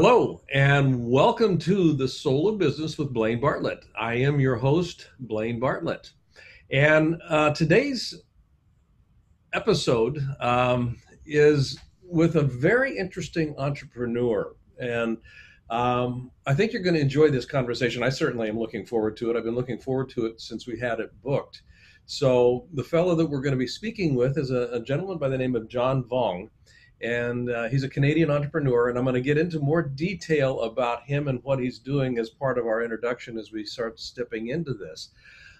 Hello, and welcome to the Soul of Business with Blaine Bartlett. I am your host, Blaine Bartlett. And uh, today's episode um, is with a very interesting entrepreneur. And um, I think you're going to enjoy this conversation. I certainly am looking forward to it. I've been looking forward to it since we had it booked. So, the fellow that we're going to be speaking with is a, a gentleman by the name of John Vuong and uh, he's a Canadian entrepreneur. And I'm going to get into more detail about him and what he's doing as part of our introduction as we start stepping into this.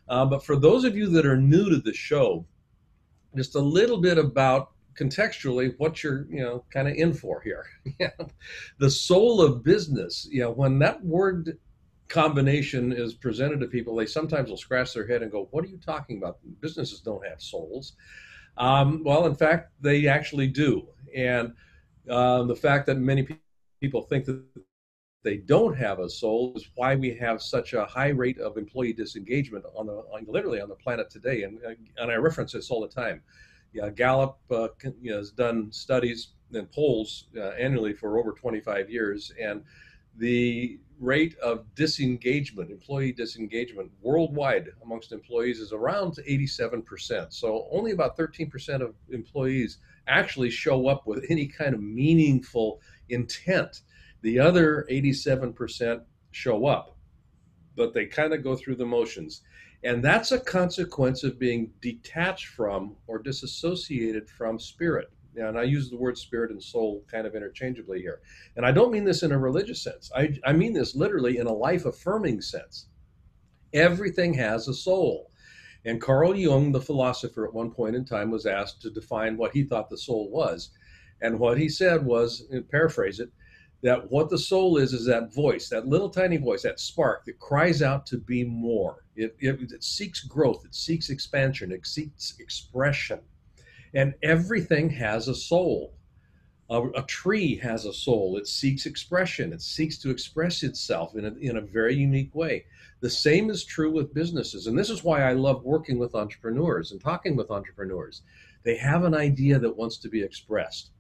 Uh, but for those of you that are new to the show, just a little bit about contextually what you're you know kind of in for here. the soul of business. You know, when that word combination is presented to people, they sometimes will scratch their head and go, "What are you talking about? Businesses don't have souls." Um, well, in fact, they actually do. And uh, the fact that many people think that they don't have a soul is why we have such a high rate of employee disengagement on the on, literally on the planet today. And uh, and I reference this all the time. Yeah, Gallup uh, you know, has done studies and polls uh, annually for over 25 years, and the rate of disengagement, employee disengagement worldwide amongst employees is around 87%. So only about 13% of employees actually show up with any kind of meaningful intent. The other 87% show up, but they kind of go through the motions. And that's a consequence of being detached from or disassociated from spirit. And I use the word spirit and soul kind of interchangeably here. And I don't mean this in a religious sense, I, I mean this literally in a life affirming sense. Everything has a soul. And Carl Jung, the philosopher, at one point in time was asked to define what he thought the soul was. And what he said was, paraphrase it, that what the soul is is that voice, that little tiny voice, that spark that cries out to be more. It, it, it seeks growth, it seeks expansion, it seeks expression. And everything has a soul. A, a, tree has a soul. It seeks expression. It seeks to express itself in a, in a very unique way. The same is true with businesses. And this is why I love working with entrepreneurs and talking with entrepreneurs. They have an idea that wants to be expressed.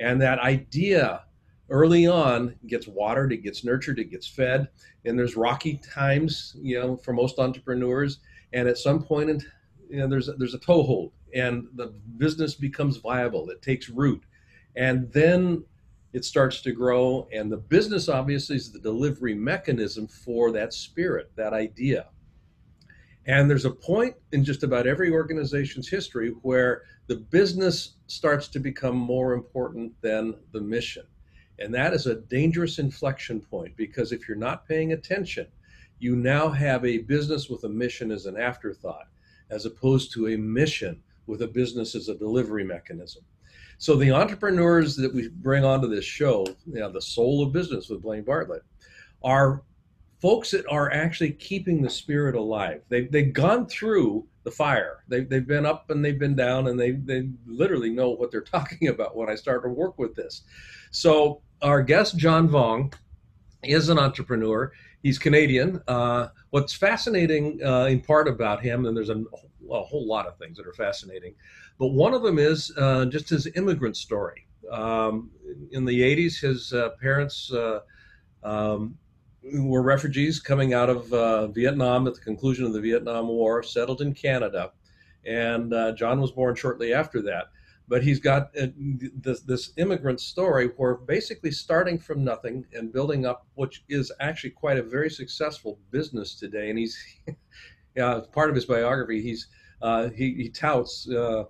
And that idea early on gets watered, it gets nurtured, it gets fed. And there's rocky times, you know, for most entrepreneurs. And at some point, in, you know, there's, there's a toehold and the business becomes viable. It takes root. And then it starts to grow. And the business obviously is the delivery mechanism for that spirit, that idea. And there's a point in just about every organization's history where the business starts to become more important than the mission. And that is a dangerous inflection point because if you're not paying attention, you now have a business with a mission as an afterthought, as opposed to a mission with a business as a delivery mechanism. So the entrepreneurs that we bring onto this show, you know, the soul of business with Blaine Bartlett, are folks that are actually keeping the spirit alive. They've, they've gone through the fire. They've, they've been up and they've been down and they, they literally know what they're talking about when I start to work with this. So our guest, John Vuong, is an entrepreneur. He's Canadian. Uh, what's fascinating uh, in part about him, and there's a, a, whole lot of things that are fascinating, but one of them is uh, just his immigrant story. Um, in the 80s, his uh, parents uh, um, were refugees coming out of uh, Vietnam at the conclusion of the Vietnam War, settled in Canada, and John was born shortly after that but he's got uh, this, this immigrant story where basically starting from nothing and building up which is actually quite a very successful business today and he's yeah part of his biography he's uh, he, he touts uh,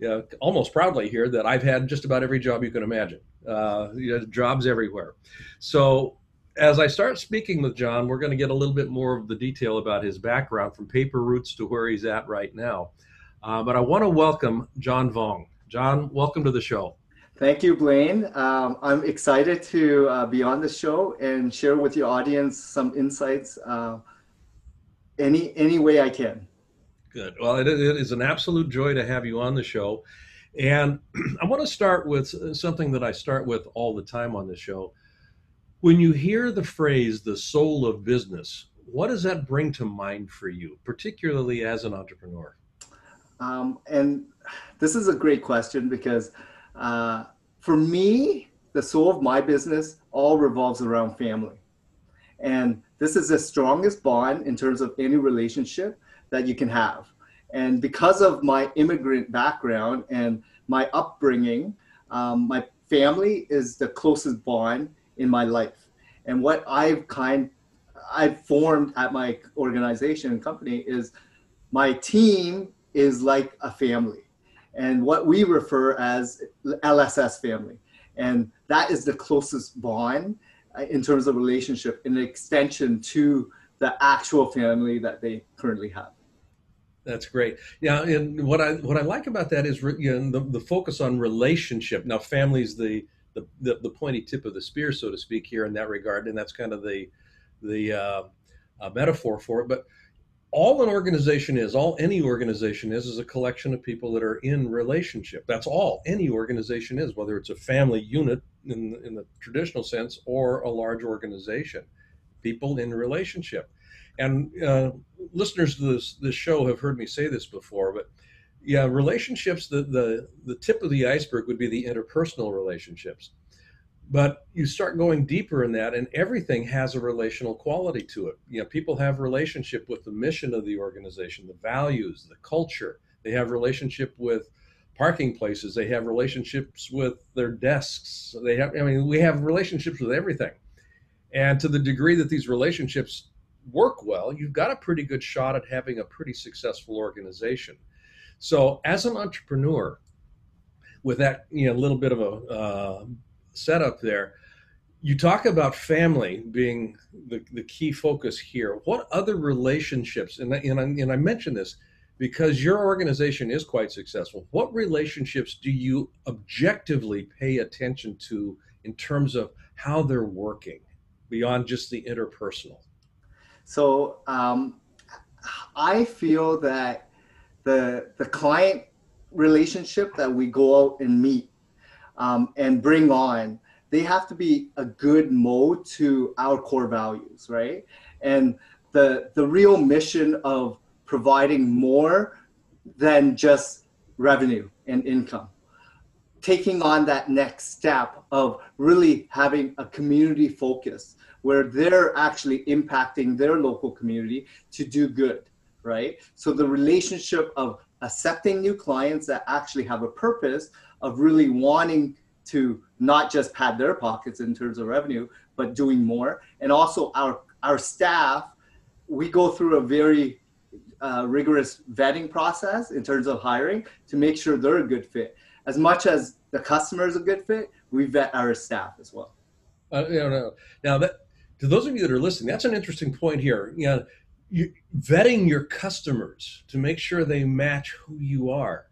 yeah, almost proudly here that I've had just about every job you can imagine uh, you know, jobs everywhere so as I start speaking with John we're going to get a little bit more of the detail about his background from paper roots to where he's at right now uh, but I want to welcome John Vuong. John, welcome to the show. Thank you, Blaine. Um, I'm excited to uh, be on the show and share with your audience some insights uh, any any way I can. Good. Well, it, it is an absolute joy to have you on the show. And I want to start with something that I start with all the time on this show. When you hear the phrase the soul of business, what does that bring to mind for you, particularly as an entrepreneur? Um, and this is a great question because uh, for me, the soul of my business all revolves around family. And this is the strongest bond in terms of any relationship that you can have. And because of my immigrant background and my upbringing, um, my family is the closest bond in my life. And what I've kind I've formed at my organization and company is my team is like a family and what we refer as LSS family. And that is the closest bond uh, in terms of relationship, an extension to the actual family that they currently have. That's great. Yeah, and what I what I like about that is you know, the, the focus on relationship. Now, family's the, the the the pointy tip of the spear, so to speak, here in that regard, and that's kind of the the uh, uh, metaphor for it. But all an organization is, all any organization is, is a collection of people that are in relationship. That's all any organization is, whether it's a family unit in, in the traditional sense or a large organization. People in relationship. And uh, listeners to this, this show have heard me say this before, but yeah, relationships, the, the, the tip of the iceberg would be the interpersonal relationships. But you start going deeper in that and everything has a relational quality to it. You know people have relationship with the mission of the organization the values the culture. They have relationship with parking places. They have relationships with their desks. They have i mean we have relationships with everything. And to the degree that these relationships work well you've got a pretty good shot at having a pretty successful organization so as an entrepreneur with that you know little bit of a uh, setup there. You talk about family being the, the key focus here. What other relationships, and and, I, and I mention this because your organization is quite successful, what relationships do you objectively pay attention to in terms of how they're working beyond just the interpersonal? So um, I feel that the the client relationship that we go out and meet um, and bring on, they have to be a good mode to our core values, right? And the the real mission of providing more than just revenue and income taking on that next step of really having a community focus where they're actually impacting their local community to do good right so the relationship of accepting new clients that actually have a purpose of really wanting to not just pad their pockets in terms of revenue, but doing more. And also our our staff, we go through a very uh, rigorous vetting process in terms of hiring to make sure they're a good fit. As much as the customer is a good fit, we vet our staff as well. Uh, you know, now that to those of you that are listening, that's an interesting point here. You know, you, vetting your customers to make sure they match who you are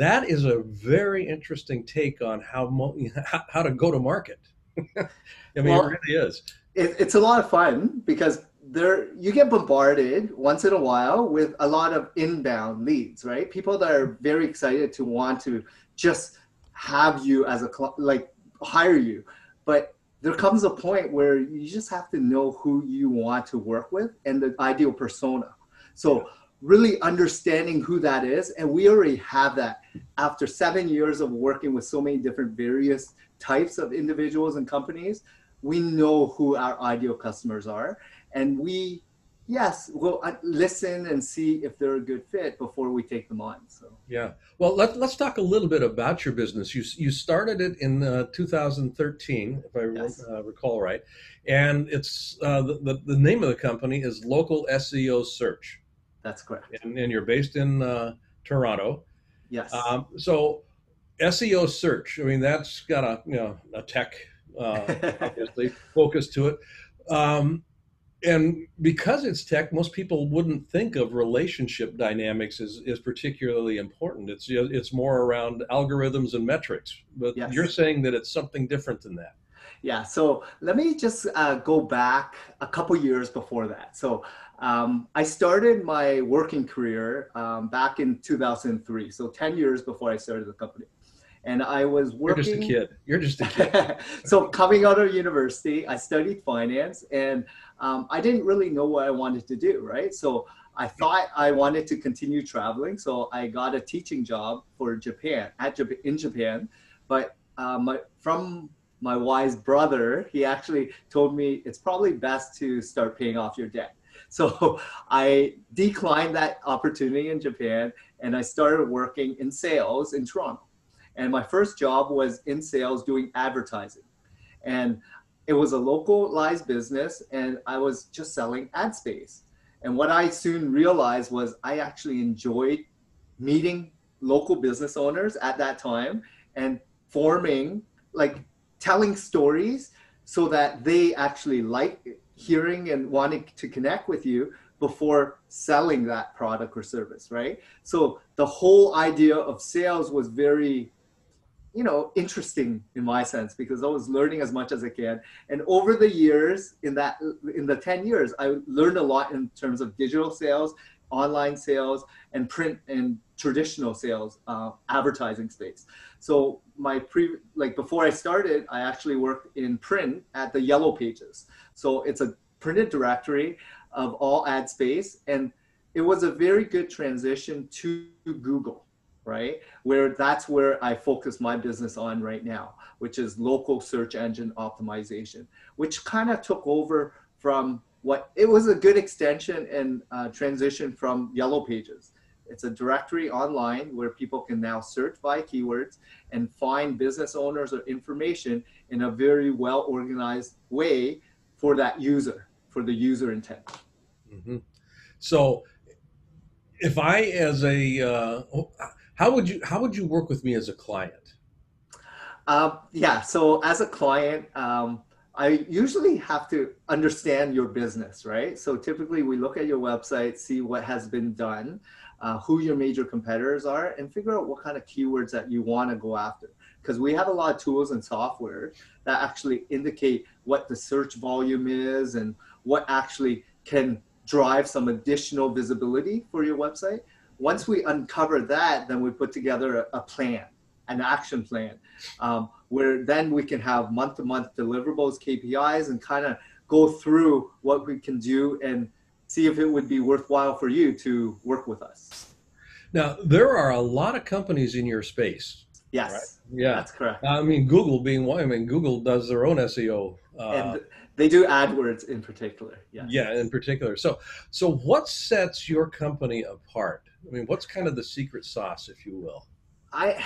that is a very interesting take on how how to go to market. I mean, well, it really is. It, it's a lot of fun because there you get bombarded once in a while with a lot of inbound leads, right? People that are very excited to want to just have you as a like hire you, but there comes a point where you just have to know who you want to work with and the ideal persona. So really understanding who that is. And we already have that after seven years of working with so many different various types of individuals and companies. We know who our ideal customers are. And we, yes, we'll uh, listen and see if they're a good fit before we take them on. So, yeah. Well, let, let's talk a little bit about your business. You, you started it in uh, 2013, if I yes. uh, recall right. And it's uh, the, the, the name of the company is Local SEO Search. That's correct. And, and you're based in uh, Toronto. Yes. Um, so SEO search, I mean, that's got a, you know, a tech, uh, obviously, focus to it. Um, and because it's tech, most people wouldn't think of relationship dynamics as, as particularly important. It's it's more around algorithms and metrics. But yes. you're saying that it's something different than that. Yeah. So let me just uh, go back a couple years before that. So um, I started my working career um, back in 2003, so 10 years before I started the company. And I was working. You're just a kid. You're just a kid. so coming out of university, I studied finance, and um, I didn't really know what I wanted to do. Right. So I thought I wanted to continue traveling, so I got a teaching job for Japan at in Japan. But uh, my, from my wise brother, he actually told me it's probably best to start paying off your debt. So I declined that opportunity in Japan and I started working in sales in Toronto. And my first job was in sales doing advertising. And it was a localized business and I was just selling ad space. And what I soon realized was I actually enjoyed meeting local business owners at that time and forming like telling stories so that they actually like hearing and wanting to connect with you before selling that product or service, right? So the whole idea of sales was very, you know, interesting in my sense because I was learning as much as I can. And over the years, in that in the 10 years, I learned a lot in terms of digital sales, online sales, and print and traditional sales, uh, advertising space. So my pre like before I started, I actually worked in print at the Yellow Pages. So it's a printed directory of all ad space, and it was a very good transition to Google, right? Where that's where I focus my business on right now, which is local search engine optimization, which kind of took over from what it was a good extension and uh, transition from Yellow Pages it's a directory online where people can now search by keywords and find business owners or information in a very well organized way for that user, for the user intent. Mm-hmm. So, if I, as a, uh, how would you how would you work with me as a client? Uh, yeah. So as a client, um, I usually have to understand your business, right? So typically we look at your website, see what has been done uh, who your major competitors are, and figure out what kind of keywords that you want to go after. Because we have a lot of tools and software that actually indicate what the search volume is and what actually can drive some additional visibility for your website. Once we uncover that, then we put together a, a plan, an action plan, um, where then we can have month to month deliverables, KPIs, and kind of go through what we can do and see if it would be worthwhile for you to work with us. Now, there are a lot of companies in your space. Yes. Right? Yeah. That's correct. I mean, Google being one, I mean, Google does their own SEO. Uh, and they do AdWords in particular. Yeah. Yeah, in particular. So, so what sets your company apart? I mean, what's kind of the secret sauce, if you will? I,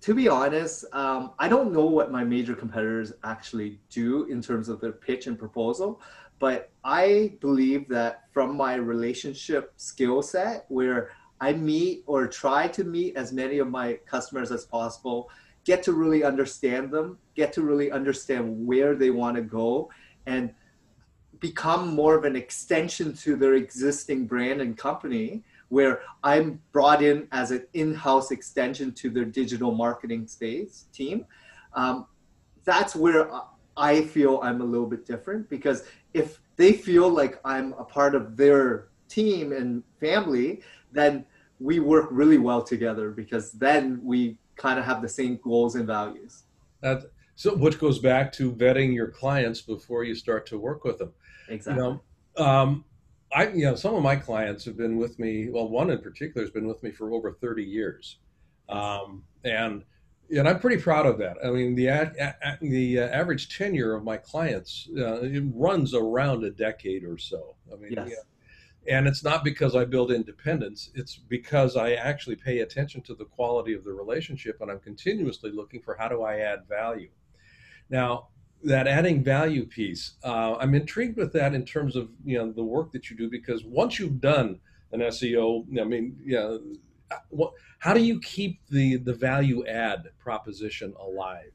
to be honest, um, I don't know what my major competitors actually do in terms of their pitch and proposal. But I believe that from my relationship skill set, where I meet or try to meet as many of my customers as possible, get to really understand them, get to really understand where they want to go, and become more of an extension to their existing brand and company where I'm brought in as an in-house extension to their digital marketing space team. Um, that's where I feel I'm a little bit different because if they feel like I'm a part of their team and family, then we work really well together because then we kind of have the same goals and values. That, so, which goes back to vetting your clients before you start to work with them. Exactly. You know, um, I, you know, some of my clients have been with me. Well, one in particular has been with me for over 30 years, um, and and I'm pretty proud of that. I mean, the the uh, average tenure of my clients uh, runs around a decade or so. I mean, yes. yeah. and it's not because I build independence; it's because I actually pay attention to the quality of the relationship, and I'm continuously looking for how do I add value. Now, that adding value piece, uh, I'm intrigued with that in terms of you know the work that you do because once you've done an SEO, I mean, yeah. Know, how do you keep the the value add proposition alive?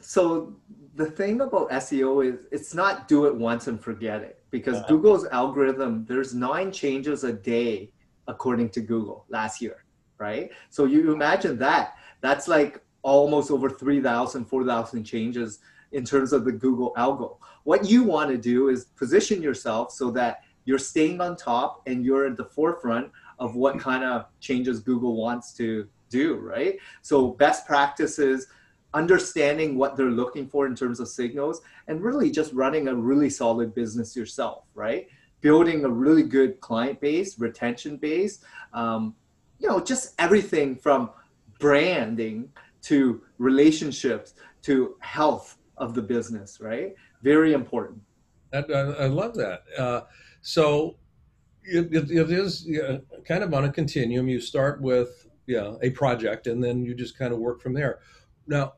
So the thing about SEO is it's not do it once and forget it because uh-huh. Google's algorithm there's nine changes a day according to Google last year, right? So you imagine that that's like almost over 3,000, 4,000 changes in terms of the Google algo. What you want to do is position yourself so that you're staying on top and you're at the forefront of what kind of changes Google wants to do, right? So best practices, understanding what they're looking for in terms of signals, and really just running a really solid business yourself, right? building a really good client base, retention base, um, you know, just everything from branding to relationships to health of the business, right? Very important. I, I love that. Uh, so it, it, it is kind of on a continuum. You start with yeah a project, and then you just kind of work from there. Now,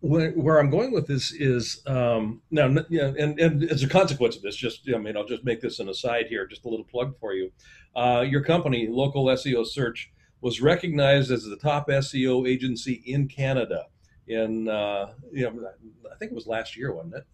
where, where I'm going with this is um, now, yeah, and, and as a consequence of this, just I mean, I'll just make this an aside here, just a little plug for you. Uh, your company, Local SEO Search, was recognized as the top SEO agency in Canada. In uh, you know, I think it was last year, wasn't it?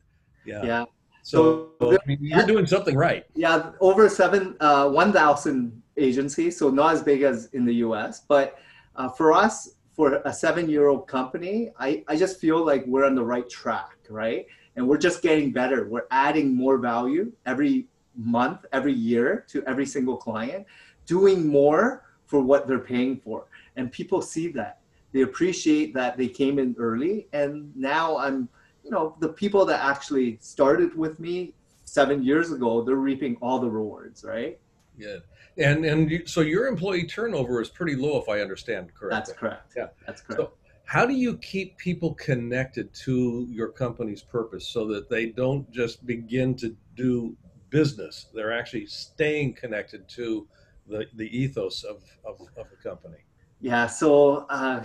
Yeah. Yeah. So, so I mean, you're doing something right. Yeah, over seven, uh, one thousand agencies, so not as big as in the U.S. But uh, for us, for a seven-year-old company, I, I just feel like we're on the right track, right? And we're just getting better. We're adding more value every month, every year to every single client, doing more for what they're paying for. And people see that. They appreciate that they came in early. And now I'm, you know, the people that actually started with me seven years ago, they're reaping all the rewards, right? Yeah. And and you, so your employee turnover is pretty low, if I understand correctly. That's correct. Yeah, that's correct. So how do you keep people connected to your company's purpose so that they don't just begin to do business? They're actually staying connected to the, the ethos of, of, of the company. Yeah. So uh,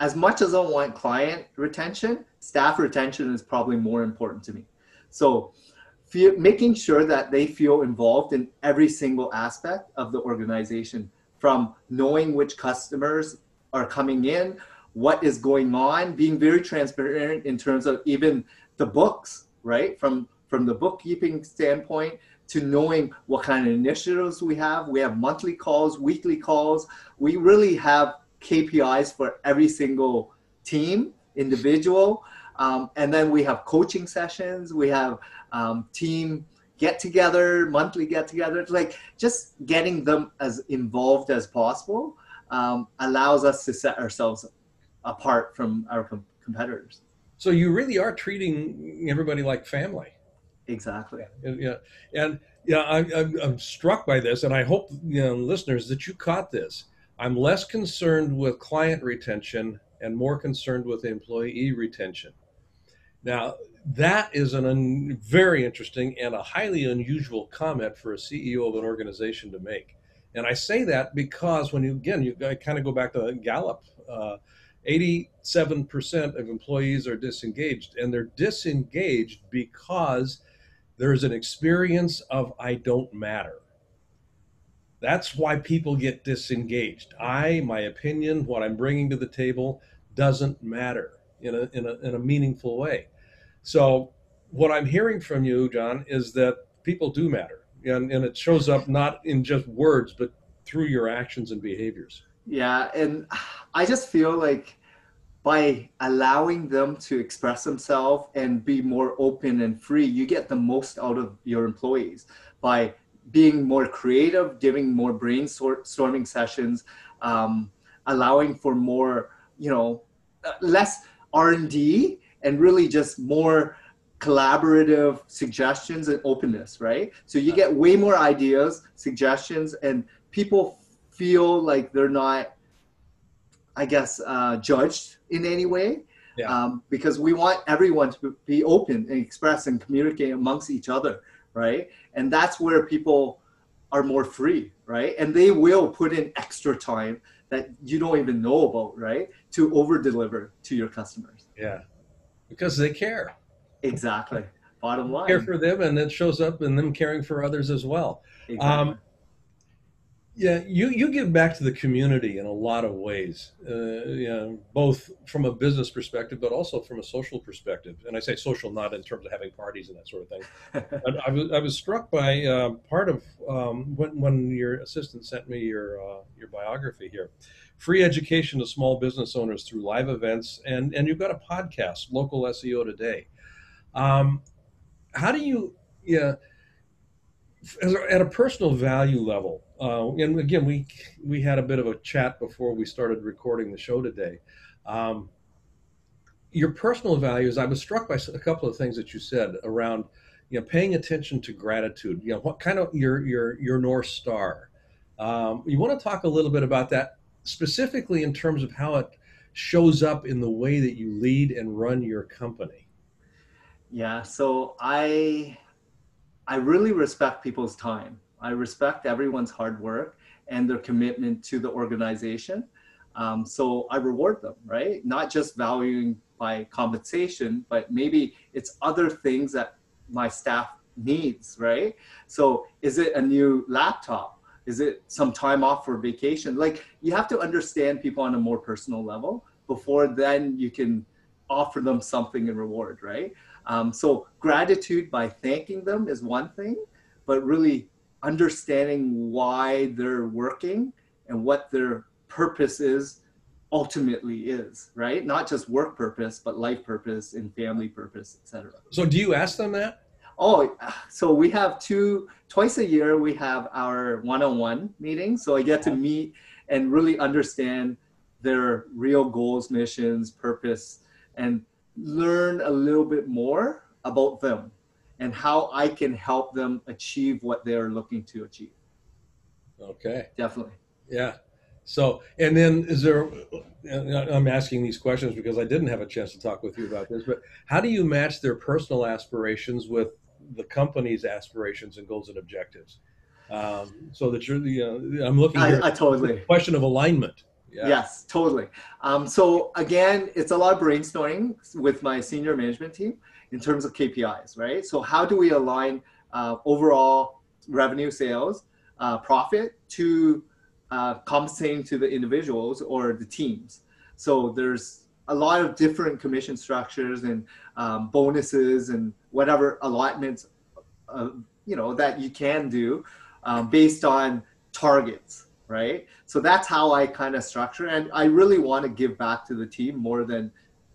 as much as I want client retention, staff retention is probably more important to me. So making sure that they feel involved in every single aspect of the organization from knowing which customers are coming in, what is going on, being very transparent in terms of even the books, right? From from the bookkeeping standpoint to knowing what kind of initiatives we have. We have monthly calls, weekly calls. We really have KPIs for every single team, individual. Um, and then we have coaching sessions. We have um, team get together, monthly get together. Like just getting them as involved as possible um, allows us to set ourselves apart from our com- competitors. So you really are treating everybody like family. Exactly. Yeah, and yeah, I, I'm, I'm struck by this, and I hope you know, listeners, that you caught this. I'm less concerned with client retention and more concerned with employee retention. Now, that is an un, very interesting and a highly unusual comment for a CEO of an organization to make. And I say that because when you, again, you kind of go back to Gallup, uh, 87% of employees are disengaged, and they're disengaged because there's an experience of I don't matter. That's why people get disengaged. I, my opinion, what I'm bringing to the table doesn't matter in a, in a, in a meaningful way. So, what I'm hearing from you, John, is that people do matter. And, and it shows up not in just words, but through your actions and behaviors. Yeah. And I just feel like by allowing them to express themselves and be more open and free, you get the most out of your employees by being more creative, giving more brainstorming sessions, um, allowing for more, you know, uh, less R&D and really just more collaborative suggestions and openness, right? So you get way more ideas, suggestions, and people feel like they're not I guess, uh, judged in any way. Yeah. Um, because we want everyone to be open and express and communicate amongst each other, right? And that's where people are more free, right? And they will put in extra time that you don't even know about, right? To over deliver to your customers. Yeah, because they care. Exactly. Bottom line. Care for them, and it shows up in them caring for others as well. Exactly. Um, yeah, you, you give back to the community in a lot of ways, uh, you know, both from a business perspective, but also from a social perspective. And I say social not in terms of having parties and that sort of thing. I, was, I was struck by uh, part of um, when, when your assistant sent me your, uh, your biography here. Free education to small business owners through live events, and, and you've got a podcast, Local SEO Today. Um, how do you, yeah, at a personal value level, uh, and again, we we had a bit of a chat before we started recording the show today. Um, your personal values, I was struck by a couple of things that you said around you know, paying attention to gratitude. You know, what kind of your your your north star. Um, you want to talk a little bit about that specifically in terms of how it shows up in the way that you lead and run your company. Yeah, so I I really respect people's time. I respect everyone's hard work and their commitment to the organization. Um, so I reward them, right? Not just valuing by compensation, but maybe it's other things that my staff needs, right? So is it a new laptop? Is it some time off for vacation? Like you have to understand people on a more personal level before then you can offer them something in reward, right? Um, so gratitude by thanking them is one thing, but really understanding why they're working and what their purpose is ultimately is, right? Not just work purpose, but life purpose and family purpose, etc. So do you ask them that? Oh, so we have two twice a year. We have our one-on-one meetings. So I get to meet and really understand their real goals, missions, purpose, and learn a little bit more about them and how I can help them achieve what they're looking to achieve. Okay. Definitely. Yeah. So, and then is there, I'm asking these questions because I didn't have a chance to talk with you about this, but how do you match their personal aspirations with the company's aspirations and goals and objectives? Um, so that you're, you know, I'm looking I, I totally. question of alignment. Yeah. Yes, totally. Um, so again, it's a lot of brainstorming with my senior management team in terms of KPIs, right? So how do we align uh, overall revenue, sales, uh, profit to uh, compensating to the individuals or the teams? So there's a lot of different commission structures and um, bonuses and whatever allotments, uh, you know, that you can do um, based on targets right? So that's how I kind of structure. And I really want to give back to the team more than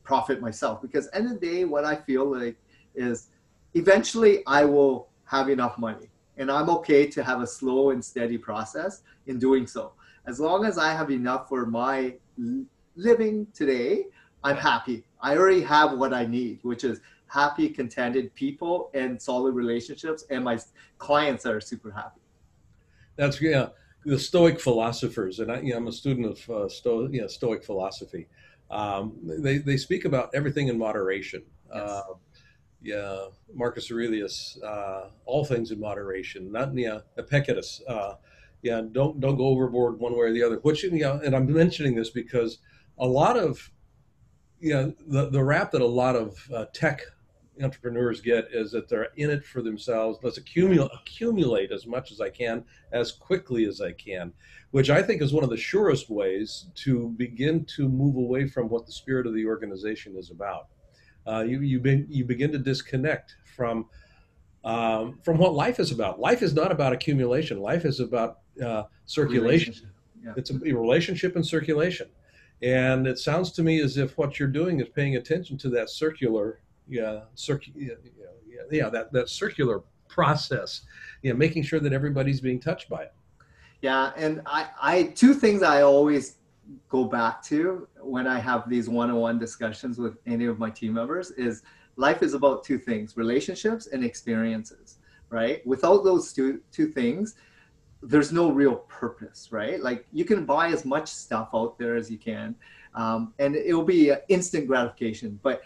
profit myself because end of the day, what I feel like is eventually I will have enough money and I'm okay to have a slow and steady process in doing so. As long as I have enough for my living today, I'm happy. I already have what I need, which is happy, contented people and solid relationships, and my clients are super happy. That's yeah the Stoic philosophers, and I, you know, I'm a student of uh, Sto, Stoic philosophy. Um, they they speak about everything in moderation. Yes. Uh, yeah, Marcus Aurelius, uh, all things in moderation. Not yeah, Epictetus. Uh, yeah, don't don't go overboard one way or the other. Which you know, and I'm mentioning this because a lot of you know the the rap that a lot of uh, tech entrepreneurs get is that they're in it for themselves. Let's accumulate accumulate as much as I can as quickly as I can, which I think is one of the surest ways to begin to move away from what the spirit of the organization is about. Uh, you you, be, you begin to disconnect from um, from what life is about. Life is not about accumulation. Life is about uh, circulation. Yeah. It's a, a relationship and circulation. And it sounds to me as if what you're doing is paying attention to that circular yeah, yeah, yeah, yeah, that, that circular process, you know, making sure that everybody's being touched by it. Yeah, and I, I two things I always go back to when I have these one-on-one discussions with any of my team members is life is about two things: relationships and experiences. Right? Without those two two things, there's no real purpose. Right? Like you can buy as much stuff out there as you can, um, and it will be instant gratification, but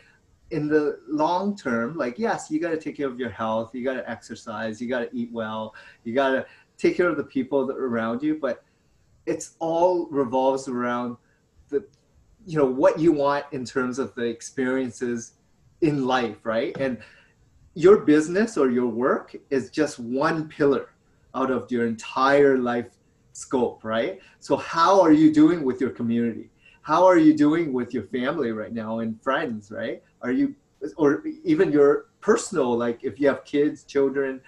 in the long term, like yes, you got to take care of your health, you got to exercise, you got to eat well, you got to take care of the people that are around you. But it's all revolves around the, you know, what you want in terms of the experiences in life, right? And your business or your work is just one pillar out of your entire life scope, right? So how are you doing with your community? How are you doing with your family right now and friends, right? Are you, or even your personal, like if you have kids, children,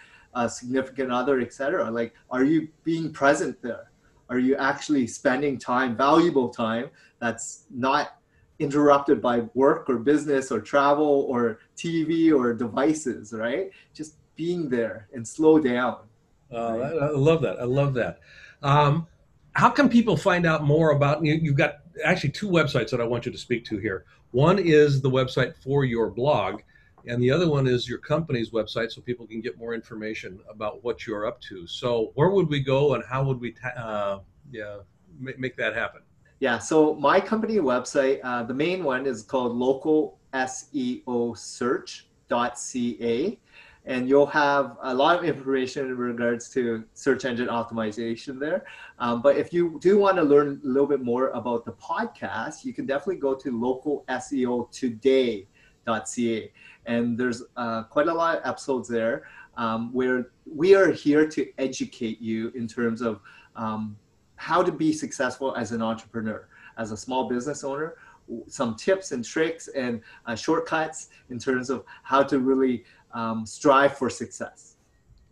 significant other, etc. Like, are you being present there? Are you actually spending time, valuable time, that's not interrupted by work or business or travel or TV or devices, right? Just being there and slow down. Uh, I, love that. I love that. Um, how can people find out more about you? You've got actually two websites that I want you to speak to here. One is the website for your blog, and the other one is your company's website so people can get more information about what you're up to. So, where would we go and how would we ta- uh, yeah, make, make that happen? Yeah, so my company website, uh, the main one is called localseosearch.ca and you'll have a lot of information in regards to search engine optimization there. Um, but if you do want to learn a little bit more about the podcast, you can definitely go to localseotoday.ca. And there's uh, quite a lot of episodes there um, where we are here to educate you in terms of um, how to be successful as an entrepreneur, as a small business owner, some tips and tricks and uh, shortcuts in terms of how to really um, strive for success.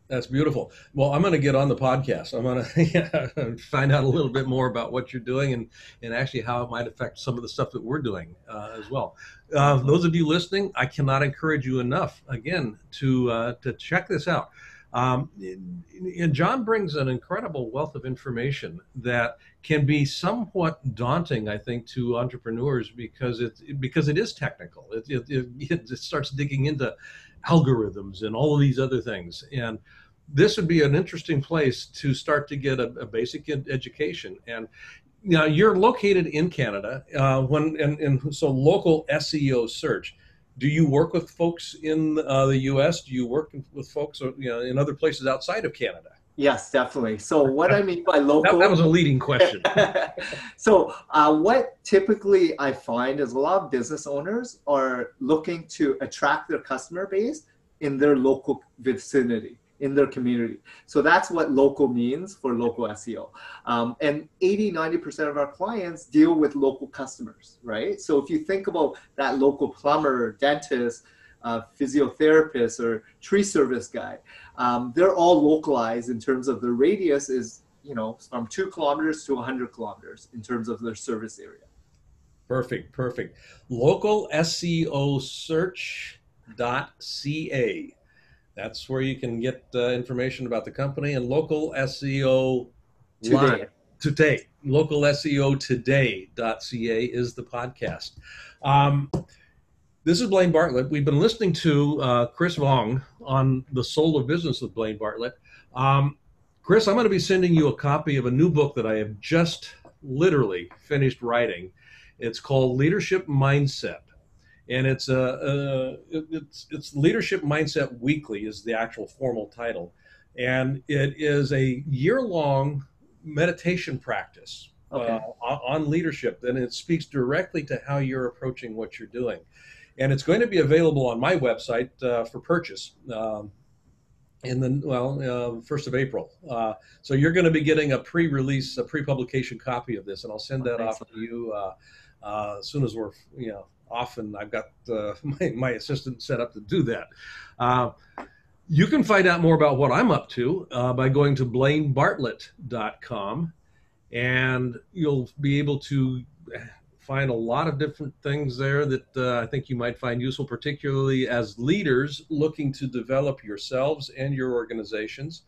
That's beautiful. Well, I'm going to get on the podcast. I'm going to yeah, find out a little bit more about what you're doing and, and actually how it might affect some of the stuff that we're doing uh, as well. Uh, those of you listening, I cannot encourage you enough again to uh, to check this out. Um, and John brings an incredible wealth of information that can be somewhat daunting, I think, to entrepreneurs because it because it is technical. It, it, it starts digging into algorithms and all of these other things. And this would be an interesting place to start to get a, a basic ed- education. And now you're located in Canada. Uh, when and, and so local SEO search. Do you work with folks in uh, the U.S.? Do you work with folks uh, you know, in other places outside of Canada? Yes, definitely. So what I mean by local that, that was a leading question. so uh, what typically I find is a lot of business owners are looking to attract their customer base in their local vicinity, in their community. So that's what local means for local SEO. Um, and 80, 90% of our clients deal with local customers, right? So if you think about that local plumber, dentist, uh, physiotherapist or tree service guy. Um, they're all localized in terms of the radius is you know from two kilometers to 100 kilometers in terms of their service area. Perfect, perfect. Local SEO search.ca. That's where you can get uh, information about the company and local SEO today. Line, today. Local SEO today.ca is the podcast. Um, this is Blaine Bartlett. We've been listening to uh, Chris Vuong on the soul of business with Blaine Bartlett. Um, Chris, I'm going to be sending you a copy of a new book that I have just literally finished writing. It's called Leadership Mindset, and it's a, a it's it's Leadership Mindset Weekly is the actual formal title, and it is a year long meditation practice okay. uh, on leadership, and it speaks directly to how you're approaching what you're doing and it's going to be available on my website uh, for purchase. Um, in the well, uh, first of April. Uh, so you're going to be getting a pre-release, a pre-publication copy of this, and I'll send that off to you uh, uh, as soon as we're, you know, off. And I've got uh, my, my assistant set up to do that. you can find out more about what I'm up to by going to blainebartlett.com, and you'll be able to find a lot of different things there that uh, I think you might find useful, particularly as leaders looking to develop yourselves and your organizations.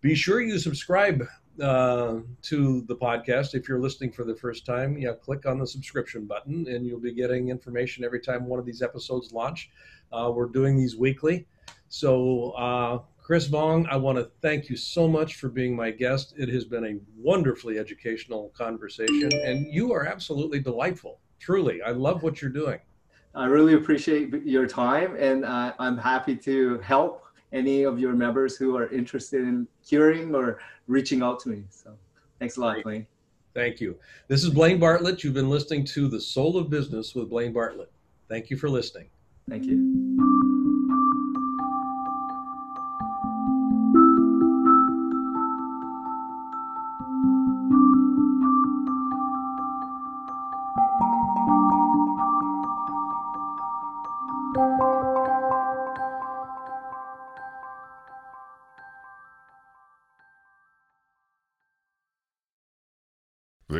Be sure you subscribe uh, to the podcast if you're listening for the first time. Yeah, click on the subscription button, and you'll be getting information every time one of these episodes launch. Uh, we're doing these weekly, so uh, Chris Vuong, I want to thank you so much for being my guest. It has been a wonderfully educational conversation, and you are absolutely delightful. Truly, I love what you're doing. I really appreciate your time, and uh, I'm happy to help any of your members who are interested in curing or reaching out to me. So, thanks a lot, Blaine. Thank you. This is Blaine Bartlett. You've been listening to The Soul of Business with Blaine Bartlett. Thank you for listening. Thank you.